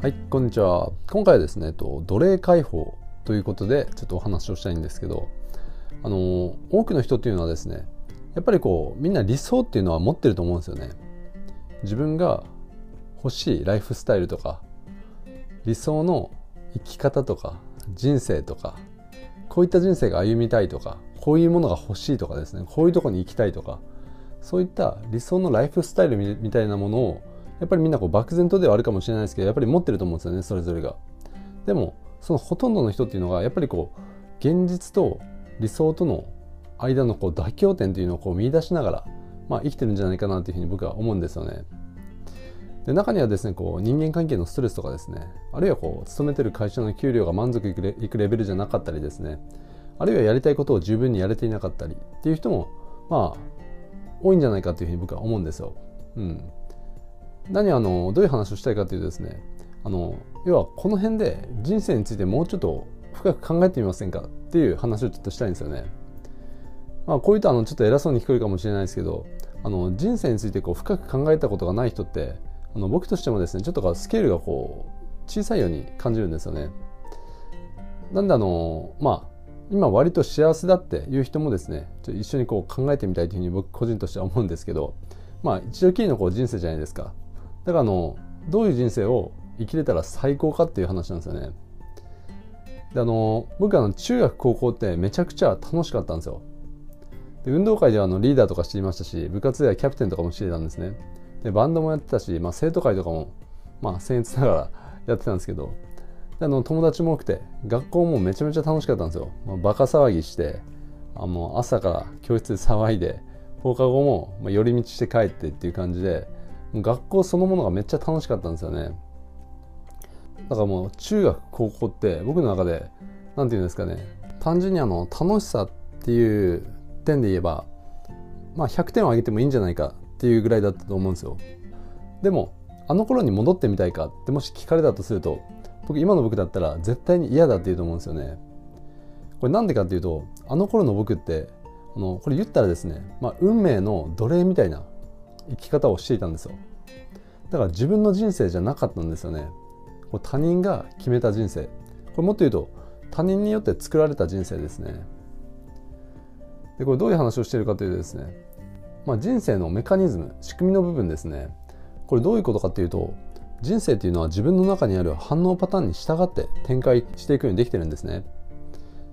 はい、こんにちは。今回はですね、奴隷解放ということで、ちょっとお話をしたいんですけど、あの多くの人っていうのはですね、やっぱりこうみんな理想っていうのは持ってると思うんですよね。自分が欲しいライフスタイルとか、理想の生き方とか、人生とか、こういった人生が歩みたいとか、こういうものが欲しいとかですね、こういうとこに行きたいとか、そういった理想のライフスタイルみたいなものをやっぱりみんなこう漠然とではあるかもしれないですけどやっぱり持ってると思うんですよねそれぞれが。でもそのほとんどの人っていうのがやっぱりこう現実と理想との間のこう妥協点というのをこう見出しながら、まあ、生きてるんじゃないかなというふうに僕は思うんですよね。で中にはですねこう人間関係のストレスとかですねあるいはこう勤めてる会社の給料が満足いくレベルじゃなかったりですねあるいはやりたいことを十分にやれていなかったりっていう人もまあ多いんじゃないかというふうに僕は思うんですよ。うん、何あのどういう話をしたいかというとですねあの要はこの辺で人生についてもうちょっと深く考えてみませんかっていう話をちょっとしたいんですよね。まあ、こういうとあのちょっと偉そうに聞こえるかもしれないですけどあの人生についてこう深く考えたことがない人ってあの僕としてもですねちょっとスケールがこう小さいように感じるんですよね。なんであのまあ今割と幸せだっていう人もですねちょ一緒にこう考えてみたいというふうに僕個人としては思うんですけどまあ一度きりのこう人生じゃないですかだからあのどういう人生を生きれたら最高かっていう話なんですよね。であの僕あの中学高校ってめちゃくちゃ楽しかったんですよ。で運動会ではあのリーダーとかしていましたし部活ではキャプテンとかもしてたんですね。でバンドもやってたし、まあ、生徒会とかもまあ僭越ながらやってたんですけど。であの友達も多くて学校もめちゃめちゃ楽しかったんですよ、まあ、バカ騒ぎしてあの朝から教室で騒いで放課後も、寄り道して帰ってっていう感じで学校そのものがめっちゃ楽しかったんですよね。だからもう中学高校って僕の中で何て言うんですかね単純にあの楽しさっていう点で言えばまあ100点をあげてもいいんじゃないかっていうぐらいだったと思うんですよ。でもあの頃に戻ってみたいかってもし聞かれたとすると僕今の僕だったら絶対に嫌だって言うと思うんですよね。これなんでかっていうとあの頃の僕ってあのこれ言ったらですね、まあ、運命の奴隷みたいな生き方をしていたんですよ。だから自分の人生じゃなかったんですよね。これ他人が決めた人生。これもっと言うと他人によって作られた人生ですね。でこれどういう話をしているかというとですね、まあ、人生のメカニズム仕組みの部分ですね。これどういうことかというと人生っていうのは自分の中にある反応パターンに従って展開していくようにできてるんですね。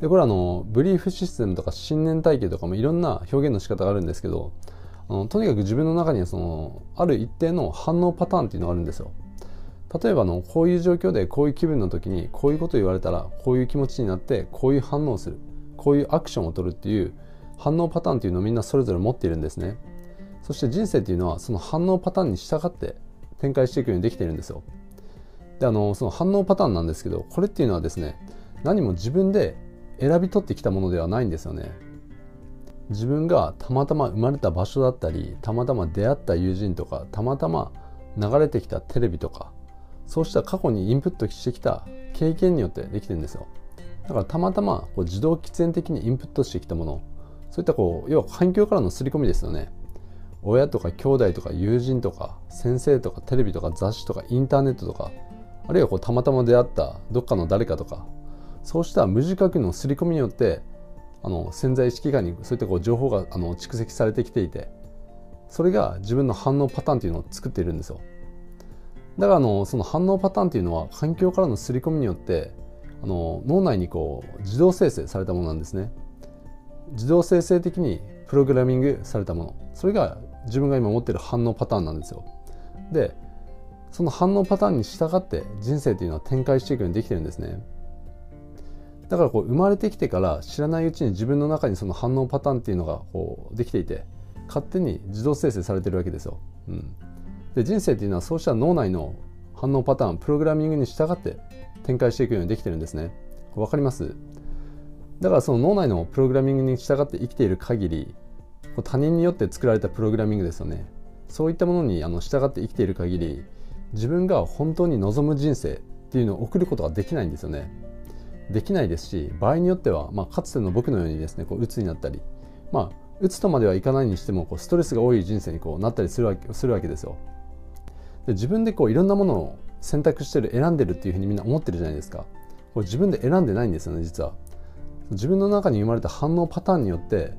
でこれはあのブリーフシステムとか信念体系とかもいろんな表現の仕方があるんですけどあのとにかく自分の中にはそのある一定の反応パターンっていうのがあるんですよ。例えばのこういう状況でこういう気分の時にこういうこと言われたらこういう気持ちになってこういう反応をするこういうアクションを取るっていう反応パターンっていうのをみんなそれぞれ持っているんですね。そして人生っていうのはその反応パターンに従って展開していくようにできてるんですよ。であのその反応パターンなんですけどこれっていうのはですね何も自分で選び取ってきたものではないんですよね。自分がたまたま生まれた場所だったりたまたま出会った友人とかたまたま流れてきたテレビとかそうした過去にインプットしてきた経験によってできてるんですよ。だからたまたまこう自動喫煙的にインプットしてきたものそういったこう要は環境からの刷り込みですよね。親とか兄弟とか友人とか先生とかテレビとか雑誌とかインターネットとかあるいはこうたまたま出会ったどっかの誰かとかそうした無自覚の刷り込みによってあの潜在意識下にそういったこう情報があの蓄積されてきていてそれが自分の反応パターンというのを作っているんですよ。だからあのその反応パターンというのは環境からの刷り込みによってあの脳内にこう自動生成されたものなんですね。自動生成的にプログラミングされたもの。それが自分が今持ってる反応パターンなんですよ。でその反応パターンに従って人生というのは展開していくようにできてるんですね。だからこう生まれてきてから知らないうちに自分の中にその反応パターンっていうのがこうできていて勝手に自動生成されてるわけですよ。うん、で人生っていうのはそうした脳内の反応パターンプログラミングに従って展開していくようにできてるんですね。わかります？だからその脳内のプログラミングに従って生きている限り他人によって作られたプログラミングですよね。そういったものにあの従って生きている限り自分が本当に望む人生っていうのを送ることができないんですよね。できないですし場合によっては、まあ、かつての僕のようにですねこう鬱になったりまあ鬱とまではいかないにしてもこうストレスが多い人生にこうなったりするわけするわけですよ。で自分でこういろんなものを選択してる選んでるっていうふうにみんな思ってるじゃないですか。これ自分で選んでないんですよね実は。自分の中に生まれた反応パターンによって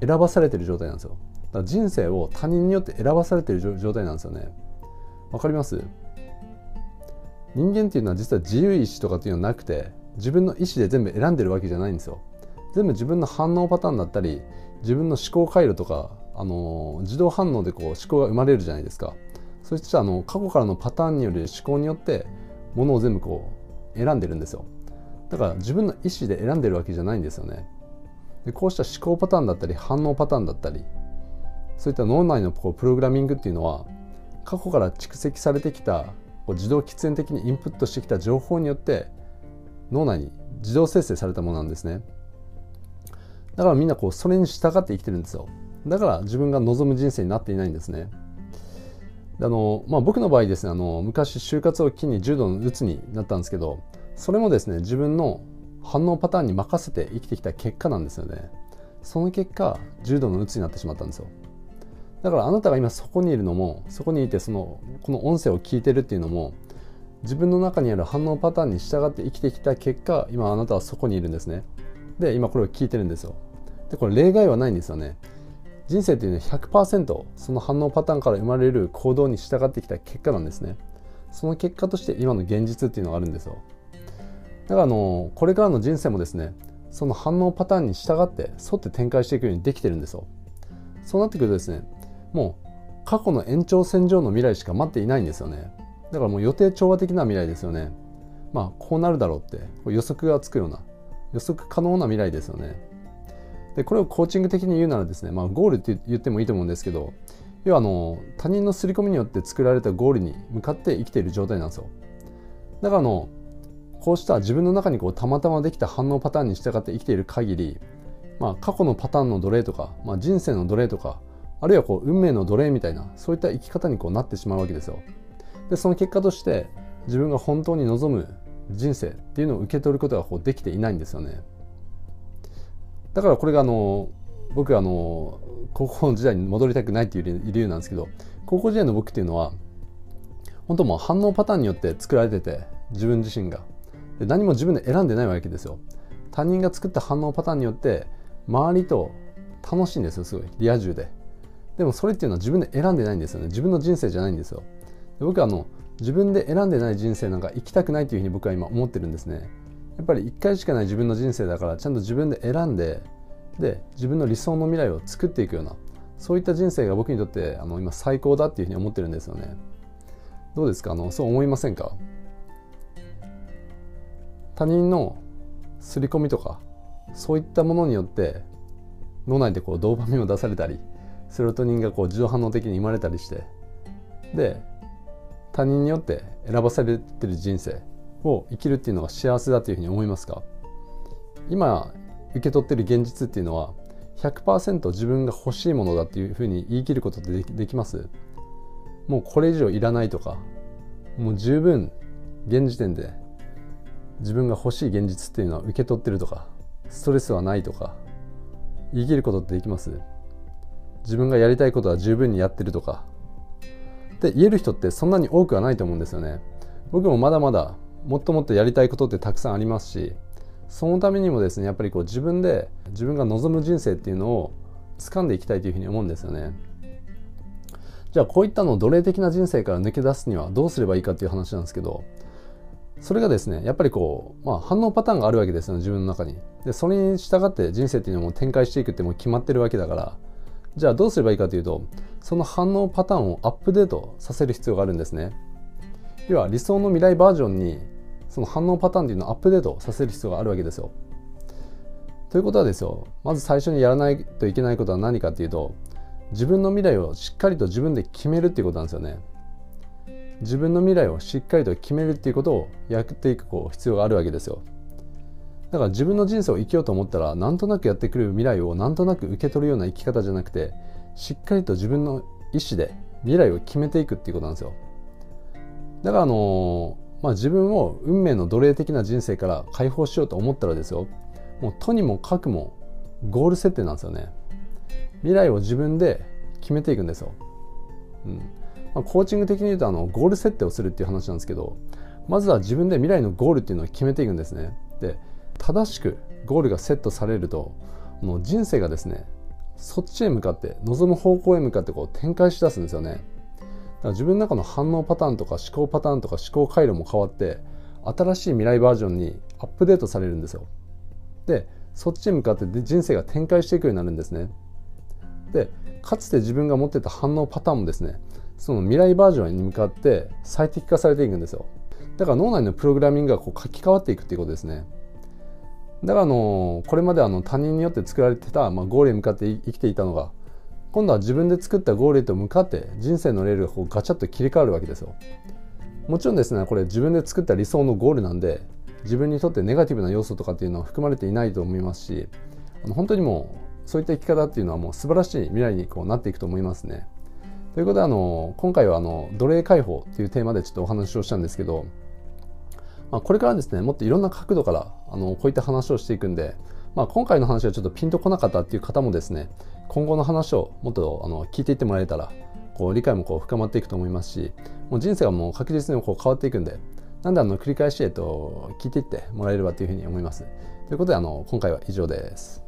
選ばされてる状態なんですよ。だから人生を他人によって選ばされてる状態なんですよね。わかります？人間っていうのは実は自由意志とかっていうのはなくて自分の意思で全部選んでるわけじゃないんですよ。全部自分の反応パターンだったり自分の思考回路とか、あの自動反応でこう思考が生まれるじゃないですか。そしてあの過去からのパターンによる思考によってものを全部こう選んでるんですよ。だから自分の意思で選んでるわけじゃないんですよね。でこうした思考パターンだったり反応パターンだったりそういった脳内のこうプログラミングっていうのは過去から蓄積されてきたこう自動喫煙的にインプットしてきた情報によって脳内に自動生成されたものなんですね。だからみんなこうそれに従って生きてるんですよ。だから自分が望む人生になっていないんですね。であの、まあ、僕の場合ですねあの昔就活を機に重度の鬱になったんですけどそれもですね自分の反応パターンに任せて生きてきた結果なんですよね。その結果重度の鬱になってしまったんですよ。だからあなたが今そこにいるのもそこにいてそのこの音声を聞いてるっていうのも自分の中にある反応パターンに従って生きてきた結果今あなたはそこにいるんですね。で今これを聞いてるんですよ。でこれ例外はないんですよね。人生っていうのは100%その反応パターンから生まれる行動に従ってきた結果なんですね。その結果として今の現実っていうのがあるんですよ。だからあのこれからの人生もですねその反応パターンに従って沿って展開していくようにできてるんですよ。そうなってくるとですねもう過去の延長線上の未来しか待っていないんですよね。だからもう予定調和的な未来ですよね。まあこうなるだろうって予測がつくような予測可能な未来ですよね。でこれをコーチング的に言うならですね、まあ、ゴールって言ってもいいと思うんですけど要はあの他人の刷り込みによって作られたゴールに向かって生きている状態なんですよ。だからあのこうした自分の中にこうたまたまできた反応パターンに従って生きている限り、まあ、過去のパターンの奴隷とか、まあ、人生の奴隷とかあるいはこう運命の奴隷みたいなそういった生き方にこうなってしまうわけですよ。でその結果として自分が本当に望む人生っていうのを受け取ることがこうできていないんですよね。だからこれがあの僕あの高校時代に戻りたくないっていう理由なんですけど高校時代の僕っていうのは本当もう反応パターンによって作られてて自分自身が。で何も自分で選んでないわけですよ。他人が作った反応パターンによって周りと楽しいんですよすごい。リア充で。でもそれっていうのは自分で選んでないんですよね。自分の人生じゃないんですよ。僕はあの自分で選んでない人生なんか生きたくないというふうに僕は今思ってるんですね。やっぱり一回しかない自分の人生だからちゃんと自分で選んでで自分の理想の未来を作っていくようなそういった人生が僕にとってあの今最高だっていうふうに思ってるんですよね。どうですか？あのそう思いませんか？他人の刷り込みとかそういったものによって脳内でこうドーパミンを出されたりセロトニンがこう自動反応的に生まれたりしてで他人によって選ばされてる人生を生きるっていうのが幸せだというふうに思いますか？今受け取ってる現実っていうのは100%自分が欲しいものだっていうふうに言い切ることってできます？もうこれ以上いらないとかもう十分現時点で自分が欲しい現実っていうのは受け取ってるとかストレスはないとか言い切ることってできます？自分がやりたいことは十分にやってるとかって言える人ってそんなに多くはないと思うんですよね。僕もまだまだもっともっとやりたいことってたくさんありますしそのためにもですねやっぱりこう自分で自分が望む人生っていうのを掴んでいきたいというふうに思うんですよね。じゃあこういったのを奴隷的な人生から抜け出すにはどうすればいいかっていう話なんですけどそれがですねやっぱりこう、まあ、反応パターンがあるわけですよね自分の中に。でそれに従って人生っていうのも展開していくってもう決まってるわけだからじゃあどうすればいいかというとその反応パターンをアップデートさせる必要があるんですね。要は理想の未来バージョンにその反応パターンっていうのをアップデートさせる必要があるわけですよ。ということはですよまず最初にやらないといけないことは何かっていうと自分の未来をしっかりと自分で決めるっていうことなんですよね。自分の未来をしっかりと決めるっていうことをやっていくこう必要があるわけですよ。だから自分の人生を生きようと思ったらなんとなくやってくる未来をなんとなく受け取るような生き方じゃなくてしっかりと自分の意思で未来を決めていくっていうことなんですよ。だからあのまあ、自分を運命の奴隷的な人生から解放しようと思ったらですよもうとにもかくもゴール設定なんですよね。未来を自分で決めていくんですよ、うん、まあ、コーチング的に言うとあのゴール設定をするっていう話なんですけどまずは自分で未来のゴールっていうのを決めていくんですね。で正しくゴールがセットされるともう人生がですねそっちへ向かって望む方向へ向かってこう展開しだすんですよね。だから自分の中の反応パターンとか思考パターンとか思考回路も変わって新しい未来バージョンにアップデートされるんですよ。でそっちへ向かって人生が展開していくようになるんですね。でかつて自分が持ってた反応パターンもですねその未来バージョンに向かって最適化されていくんですよ。だから脳内のプログラミングがこう書き換わっていくっていうことですね。だからあのこれまであの他人によって作られてた、まあ、ゴールへ向かって生きていたのが今度は自分で作ったゴールへと向かって人生のレールがこうガチャッと切り替わるわけですよもちろんですねこれ自分で作った理想のゴールなんで自分にとってネガティブな要素とかっていうのは含まれていないと思いますしあの本当にもうそういった生き方っていうのはもう素晴らしい未来にこうなっていくと思いますね。ということであの今回はあの奴隷解放っていうテーマでちょっとお話をしたんですけど、まあ、これからですねもっといろんな角度からあのこういった話をしていくんで、まあ、今回の話はちょっとピンとこなかったっていう方もですね今後の話をもっとあの聞いていってもらえたらこう理解もこう深まっていくと思いますしもう人生はもう確実にこう変わっていくんでなんであの繰り返し、えっと、聞いていってもらえればというふうに思います。ということであの今回は以上です。